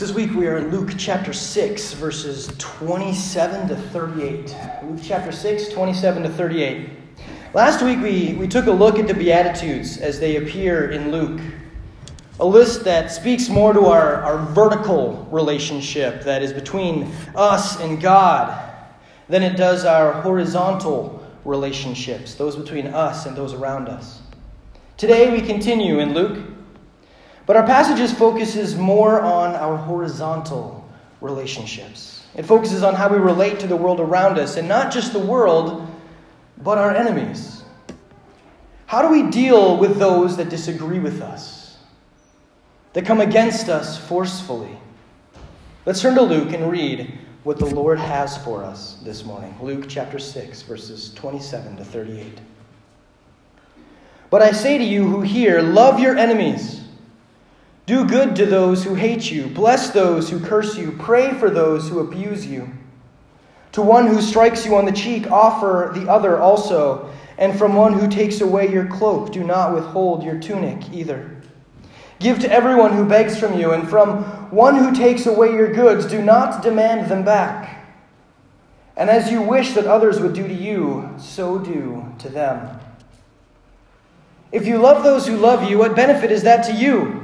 this week we are in Luke chapter 6, verses 27 to 38. Luke chapter 6, 27 to 38. Last week we, we took a look at the Beatitudes as they appear in Luke. A list that speaks more to our, our vertical relationship that is between us and God than it does our horizontal relationships, those between us and those around us. Today we continue in Luke but our passages focuses more on our horizontal relationships. It focuses on how we relate to the world around us, and not just the world, but our enemies. How do we deal with those that disagree with us, that come against us forcefully? Let's turn to Luke and read what the Lord has for us this morning. Luke chapter 6, verses 27 to 38. But I say to you who hear, love your enemies. Do good to those who hate you, bless those who curse you, pray for those who abuse you. To one who strikes you on the cheek, offer the other also, and from one who takes away your cloak, do not withhold your tunic either. Give to everyone who begs from you, and from one who takes away your goods, do not demand them back. And as you wish that others would do to you, so do to them. If you love those who love you, what benefit is that to you?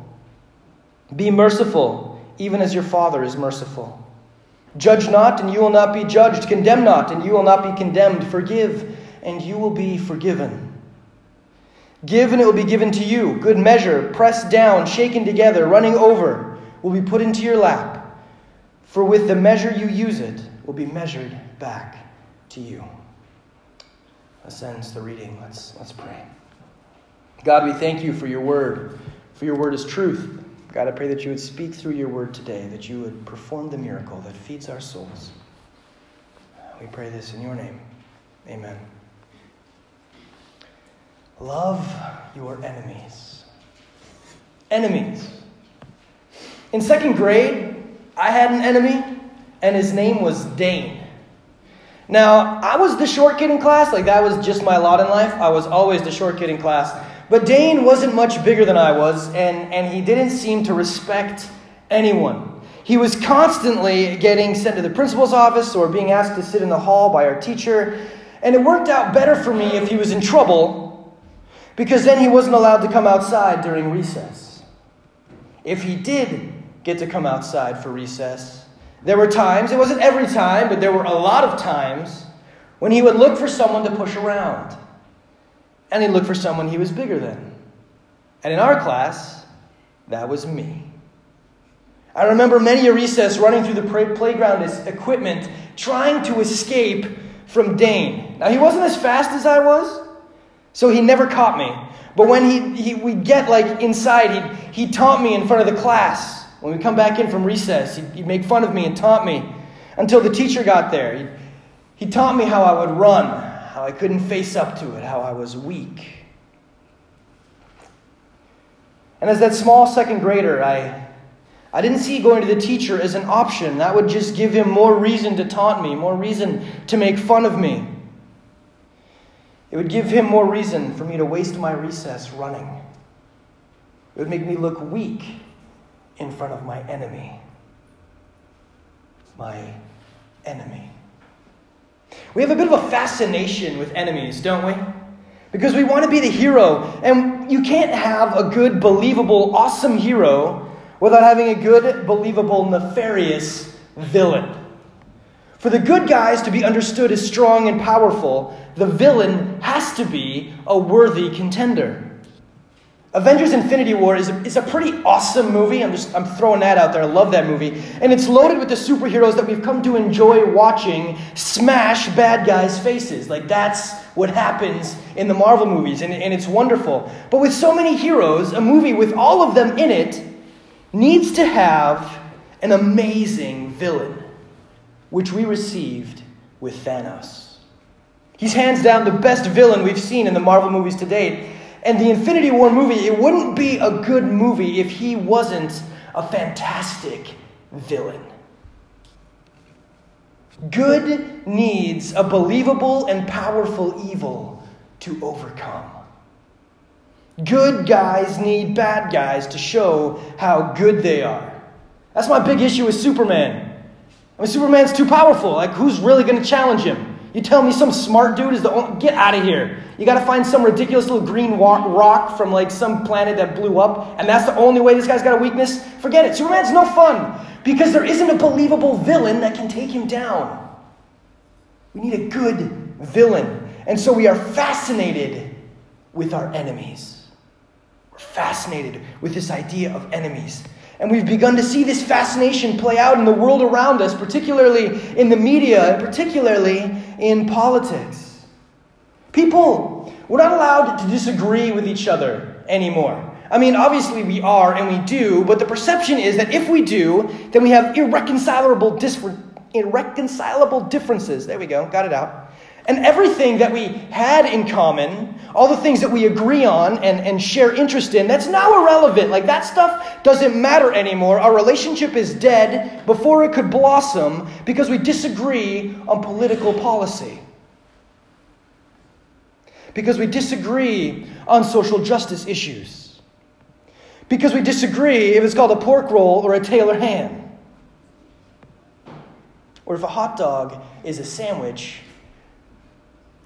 Be merciful, even as your Father is merciful. Judge not, and you will not be judged. Condemn not, and you will not be condemned. Forgive, and you will be forgiven. Give, and it will be given to you. Good measure, pressed down, shaken together, running over, will be put into your lap. For with the measure you use it, will be measured back to you. That ends the reading. Let's, let's pray. God, we thank you for your word, for your word is truth. God, I pray that you would speak through your word today, that you would perform the miracle that feeds our souls. We pray this in your name. Amen. Love your enemies. Enemies. In second grade, I had an enemy, and his name was Dane. Now, I was the short kid in class, like that was just my lot in life. I was always the short kid in class. But Dane wasn't much bigger than I was, and, and he didn't seem to respect anyone. He was constantly getting sent to the principal's office or being asked to sit in the hall by our teacher. And it worked out better for me if he was in trouble, because then he wasn't allowed to come outside during recess. If he did get to come outside for recess, there were times, it wasn't every time, but there were a lot of times, when he would look for someone to push around and he looked for someone he was bigger than. And in our class, that was me. I remember many a recess running through the playground as equipment, trying to escape from Dane. Now, he wasn't as fast as I was, so he never caught me. But when he, he, we'd get like inside, he'd, he'd taunt me in front of the class. When we come back in from recess, he'd, he'd make fun of me and taunt me until the teacher got there. He'd, he taught me how I would run, how I couldn't face up to it, how I was weak. And as that small second grader, I, I didn't see going to the teacher as an option. That would just give him more reason to taunt me, more reason to make fun of me. It would give him more reason for me to waste my recess running. It would make me look weak in front of my enemy. My enemy. We have a bit of a fascination with enemies, don't we? Because we want to be the hero. And you can't have a good, believable, awesome hero without having a good, believable, nefarious villain. For the good guys to be understood as strong and powerful, the villain has to be a worthy contender. Avengers Infinity War is a, is a pretty awesome movie. I'm just I'm throwing that out there. I love that movie. And it's loaded with the superheroes that we've come to enjoy watching smash bad guys' faces. Like that's what happens in the Marvel movies, and, and it's wonderful. But with so many heroes, a movie with all of them in it needs to have an amazing villain, which we received with Thanos. He's hands down the best villain we've seen in the Marvel movies to date. And the Infinity War movie, it wouldn't be a good movie if he wasn't a fantastic villain. Good needs a believable and powerful evil to overcome. Good guys need bad guys to show how good they are. That's my big issue with Superman. I mean, Superman's too powerful. Like, who's really going to challenge him? You tell me some smart dude is the only. Get out of here. You got to find some ridiculous little green rock from like some planet that blew up, and that's the only way this guy's got a weakness? Forget it. Superman's no fun because there isn't a believable villain that can take him down. We need a good villain. And so we are fascinated with our enemies. We're fascinated with this idea of enemies. And we've begun to see this fascination play out in the world around us, particularly in the media and particularly in politics. People, we're not allowed to disagree with each other anymore. I mean, obviously we are and we do, but the perception is that if we do, then we have irreconcilable, dis- irreconcilable differences. There we go, got it out. And everything that we had in common, all the things that we agree on and, and share interest in, that's now irrelevant. Like that stuff doesn't matter anymore. Our relationship is dead before it could blossom because we disagree on political policy. Because we disagree on social justice issues. Because we disagree if it's called a pork roll or a Taylor ham. Or if a hot dog is a sandwich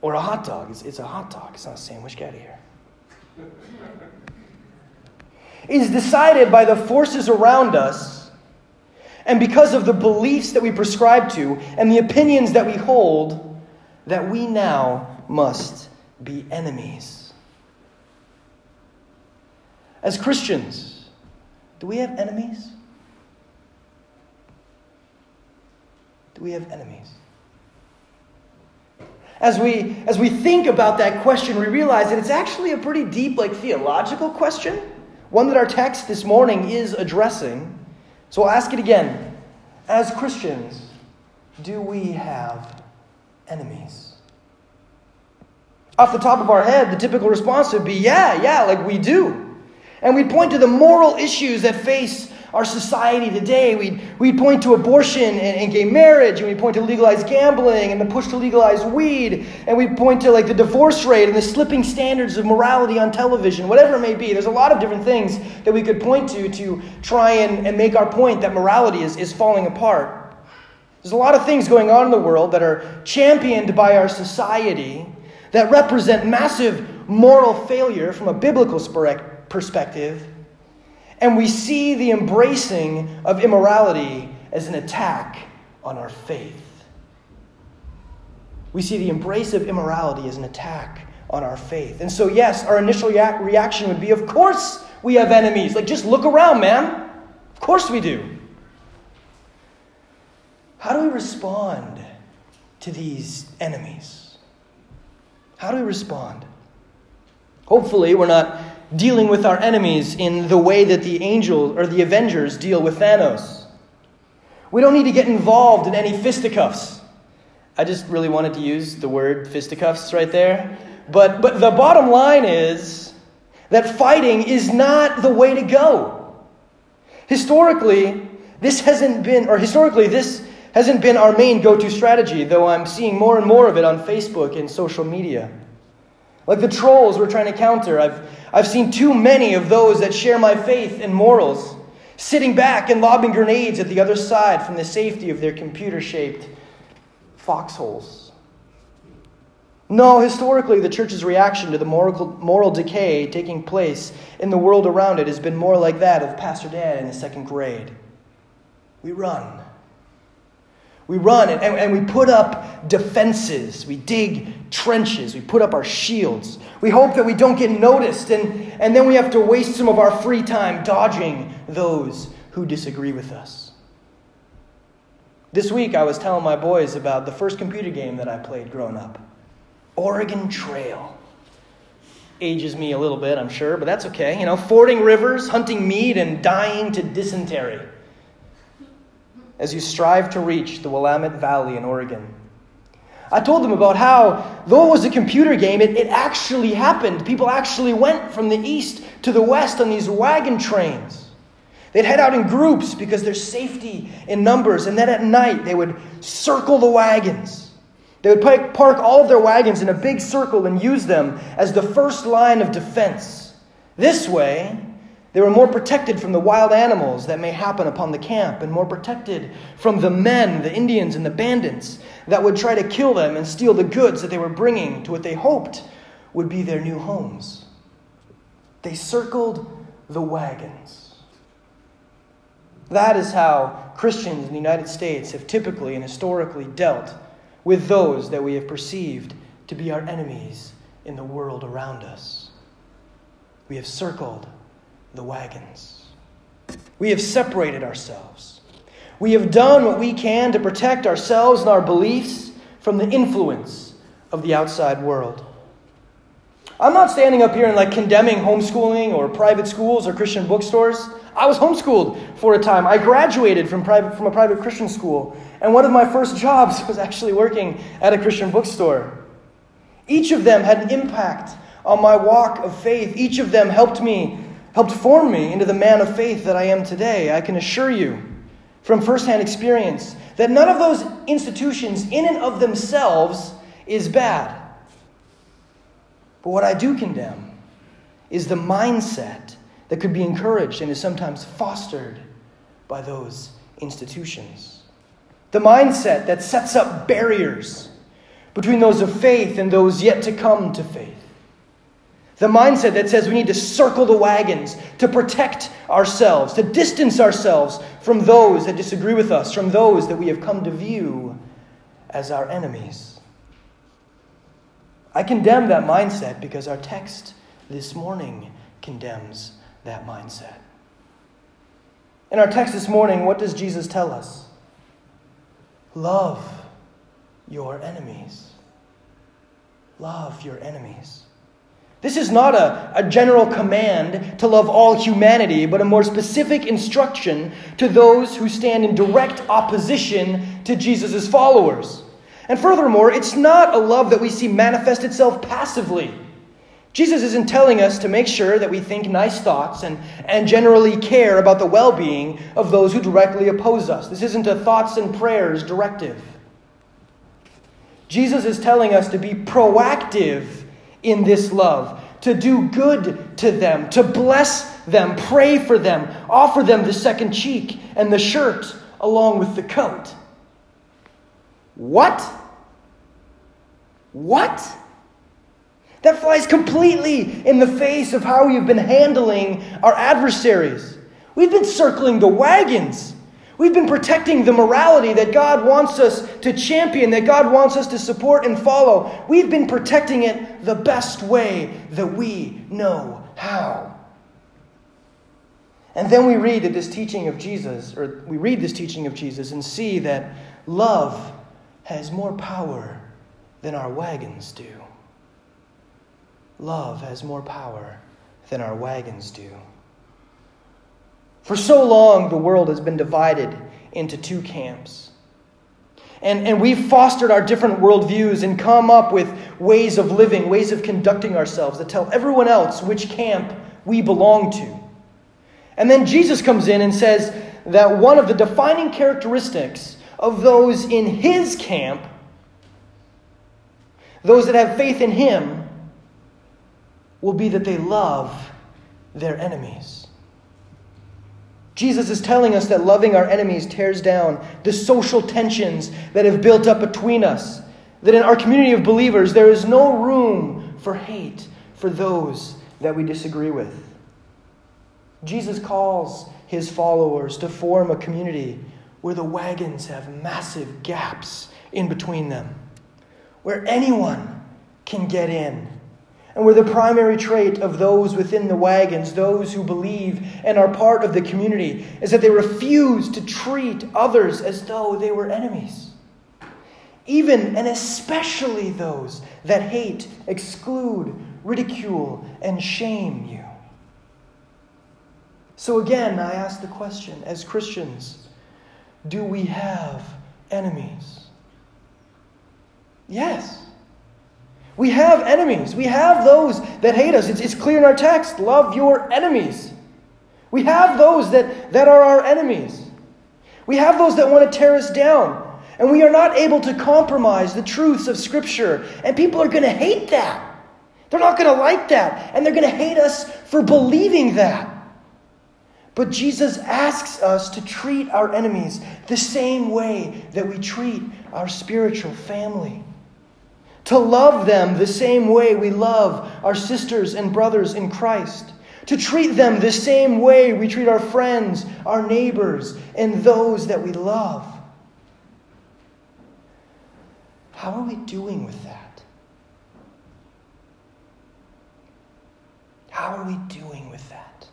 or a hot dog. It's, it's a hot dog, it's not a sandwich. Get out of here. Is decided by the forces around us and because of the beliefs that we prescribe to and the opinions that we hold that we now must be enemies. As Christians, do we have enemies? Do we have enemies? As we, as we think about that question, we realize that it's actually a pretty deep, like theological question, one that our text this morning is addressing. So I'll ask it again. As Christians, do we have enemies? Off the top of our head, the typical response would be, yeah, yeah, like we do. And we point to the moral issues that face our society today. We'd, we'd point to abortion and, and gay marriage, and we'd point to legalized gambling and the push to legalize weed, and we'd point to like the divorce rate and the slipping standards of morality on television, whatever it may be. There's a lot of different things that we could point to to try and, and make our point that morality is, is falling apart. There's a lot of things going on in the world that are championed by our society that represent massive moral failure from a biblical perspective and we see the embracing of immorality as an attack on our faith. We see the embrace of immorality as an attack on our faith. And so, yes, our initial reaction would be of course we have enemies. Like, just look around, man. Of course we do. How do we respond to these enemies? How do we respond? Hopefully, we're not dealing with our enemies in the way that the angels or the Avengers deal with Thanos. We don't need to get involved in any fisticuffs. I just really wanted to use the word fisticuffs right there. But, but the bottom line is that fighting is not the way to go. Historically, this hasn't been, or historically, this hasn't been our main go to strategy, though I'm seeing more and more of it on Facebook and social media. Like the trolls we're trying to counter, I've, I've seen too many of those that share my faith and morals sitting back and lobbing grenades at the other side from the safety of their computer shaped foxholes. No, historically, the church's reaction to the moral, moral decay taking place in the world around it has been more like that of Pastor Dan in the second grade. We run. We run and, and, we put up defenses. We dig trenches. We put up our shields. We hope that we don't get noticed, and, and then we have to waste some of our free time dodging those who disagree with us. This week, I was telling my boys about the first computer game that I played growing up Oregon Trail. Ages me a little bit, I'm sure, but that's okay. You know, fording rivers, hunting meat, and dying to dysentery. As you strive to reach the Willamette Valley in Oregon. I told them about how, though it was a computer game, it, it actually happened. People actually went from the east to the west on these wagon trains. They'd head out in groups because there's safety in numbers, and then at night they would circle the wagons. They would park all of their wagons in a big circle and use them as the first line of defense. This way, they were more protected from the wild animals that may happen upon the camp, and more protected from the men, the Indians, and the bandits that would try to kill them and steal the goods that they were bringing to what they hoped would be their new homes. They circled the wagons. That is how Christians in the United States have typically and historically dealt with those that we have perceived to be our enemies in the world around us. We have circled the wagons. We have separated ourselves. We have done what we can to protect ourselves and our beliefs from the influence of the outside world. I'm not standing up here and like condemning homeschooling or private schools or Christian bookstores. I was homeschooled for a time. I graduated from, private, from a private Christian school, and one of my first jobs was actually working at a Christian bookstore. Each of them had an impact on my walk of faith. Each of them helped me helped form me into the man of faith that I am today. I can assure you from firsthand experience that none of those institutions, in and of themselves, is bad. But what I do condemn is the mindset that could be encouraged and is sometimes fostered by those institutions. The mindset that sets up barriers between those of faith and those yet to come to faith. The mindset that says we need to circle the wagons to protect ourselves, to distance ourselves from those that disagree with us, from those that we have come to view as our enemies. I condemn that mindset because our text this morning condemns that mindset. In our text this morning, what does Jesus tell us? Love your enemies. Love your enemies. This is not a, a general command to love all humanity, but a more specific instruction to those who stand in direct opposition to Jesus' followers. And furthermore, it's not a love that we see manifest itself passively. Jesus isn't telling us to make sure that we think nice thoughts and, and generally care about the well being of those who directly oppose us. This isn't a thoughts and prayers directive. Jesus is telling us to be proactive in this love, to do good to them, to bless them, pray for them, offer them the second cheek and the shirt along with the coat. What? What? That flies completely in the face of how we've been handling our adversaries. We've been circling the wagons. We've been protecting the morality that God wants us to champion, that God wants us to support and follow. We've been protecting it the best way that we know how. And then we read this teaching of Jesus, or we read this teaching of Jesus and see that love has more power than our wagons do. Love has more power than our wagons do. For so long, the world has been divided into two camps. And, and we've fostered our different worldviews and come up with ways of living, ways of conducting ourselves that tell everyone else which camp we belong to. And then Jesus comes in and says that one of the defining characteristics of those in his camp, those that have faith in him, will be that they love their enemies. Jesus is telling us that loving our enemies tears down the social tensions that have built up between us. That in our community of believers, there is no room for hate for those that we disagree with. Jesus calls his followers to form a community where the wagons have massive gaps in between them, where anyone can get in and where the primary trait of those within the wagons, those who believe and are part of the community, is that they refuse to treat others as though they were enemies. Even and especially those that hate, exclude, ridicule, and shame you. So again, I ask the question as Christians, do we have enemies? Yes. We have enemies. We have those that hate us. It's, it's clear in our text love your enemies. We have those that, that are our enemies. We have those that want to tear us down. And we are not able to compromise the truths of Scripture. And people are going to hate that. They're not going to like that. And they're going to hate us for believing that. But Jesus asks us to treat our enemies the same way that we treat our spiritual family. To love them the same way we love our sisters and brothers in Christ. To treat them the same way we treat our friends, our neighbors, and those that we love. How are we doing with that? How are we doing with that?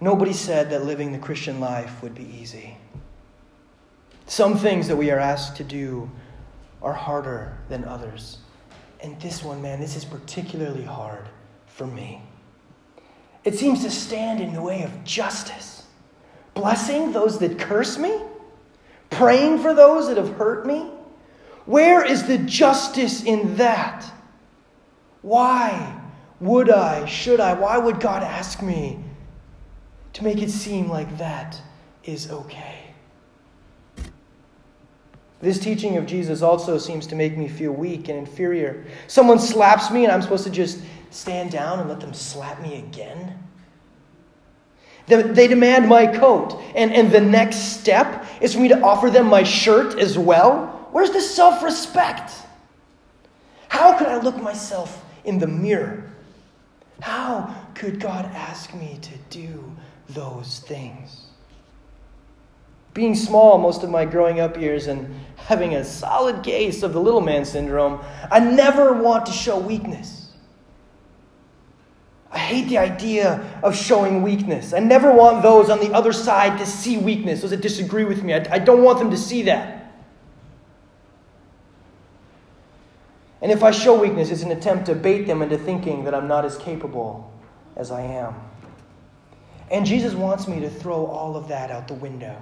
Nobody said that living the Christian life would be easy. Some things that we are asked to do are harder than others. And this one, man, this is particularly hard for me. It seems to stand in the way of justice. Blessing those that curse me, praying for those that have hurt me. Where is the justice in that? Why would I, should I, why would God ask me to make it seem like that is okay? This teaching of Jesus also seems to make me feel weak and inferior. Someone slaps me, and I'm supposed to just stand down and let them slap me again? They demand my coat, and, and the next step is for me to offer them my shirt as well? Where's the self respect? How could I look myself in the mirror? How could God ask me to do those things? Being small most of my growing up years and having a solid case of the little man syndrome, I never want to show weakness. I hate the idea of showing weakness. I never want those on the other side to see weakness, those that disagree with me. I, I don't want them to see that. And if I show weakness, it's an attempt to bait them into thinking that I'm not as capable as I am. And Jesus wants me to throw all of that out the window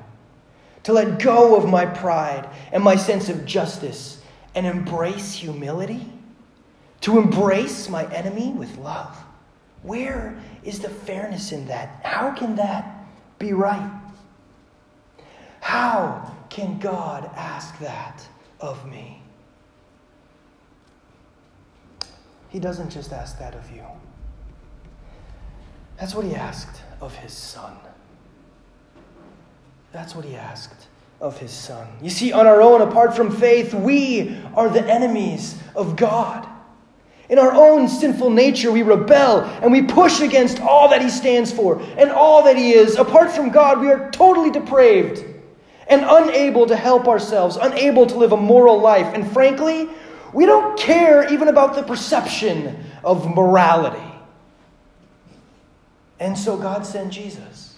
to let go of my pride and my sense of justice and embrace humility, to embrace my enemy with love. Where is the fairness in that? How can that be right? How can God ask that of me? He doesn't just ask that of you. That's what he asked of his son. That's what he asked of his son. You see, on our own, apart from faith, we are the enemies of God. In our own sinful nature, we rebel and we push against all that he stands for and all that he is. Apart from God, we are totally depraved and unable to help ourselves, unable to live a moral life. And frankly, we don't care even about the perception of morality. And so God sent Jesus.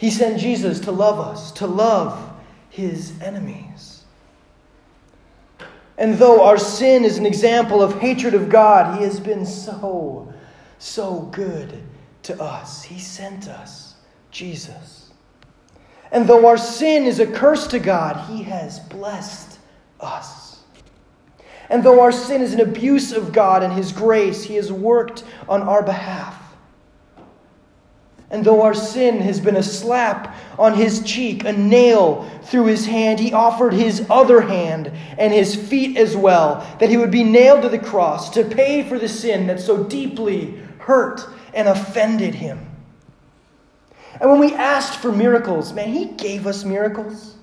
He sent Jesus to love us, to love his enemies. And though our sin is an example of hatred of God, he has been so, so good to us. He sent us Jesus. And though our sin is a curse to God, he has blessed us. And though our sin is an abuse of God and his grace, he has worked on our behalf. And though our sin has been a slap on his cheek, a nail through his hand, he offered his other hand and his feet as well, that he would be nailed to the cross to pay for the sin that so deeply hurt and offended him. And when we asked for miracles, man, he gave us miracles.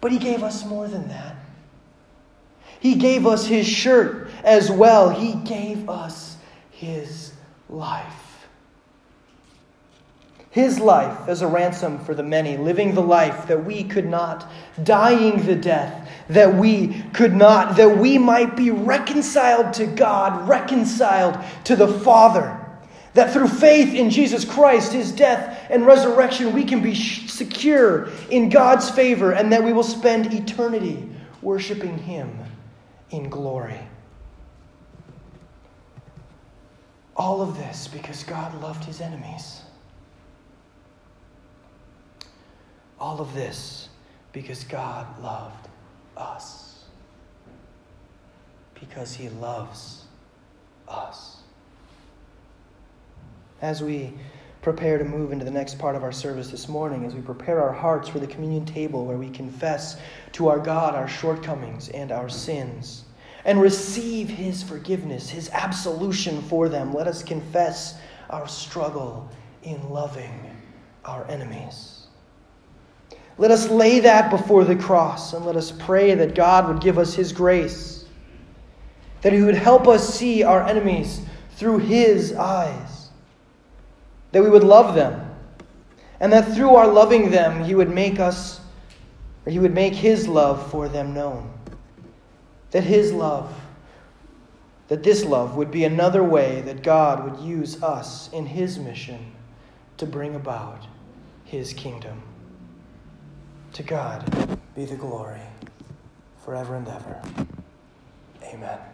But he gave us more than that. He gave us his shirt as well, he gave us his life his life as a ransom for the many, living the life that we could not, dying the death that we could not, that we might be reconciled to God, reconciled to the Father. That through faith in Jesus Christ, his death and resurrection, we can be secure in God's favor and that we will spend eternity worshiping him in glory. All of this because God loved his enemies. All of this because God loved us. Because he loves us. As we prepare to move into the next part of our service this morning, as we prepare our hearts for the communion table where we confess to our God our shortcomings and our sins and receive his forgiveness, his absolution for them, let us confess our struggle in loving our enemies. Let us lay that before the cross and let us pray that God would give us his grace, that he would help us see our enemies through his eyes, that we would love them, and that through our loving them, he would make us, or he would make his love for them known. That his love, that this love would be another way that God would use us in his mission to bring about his kingdom. To God be the glory forever and ever. Amen.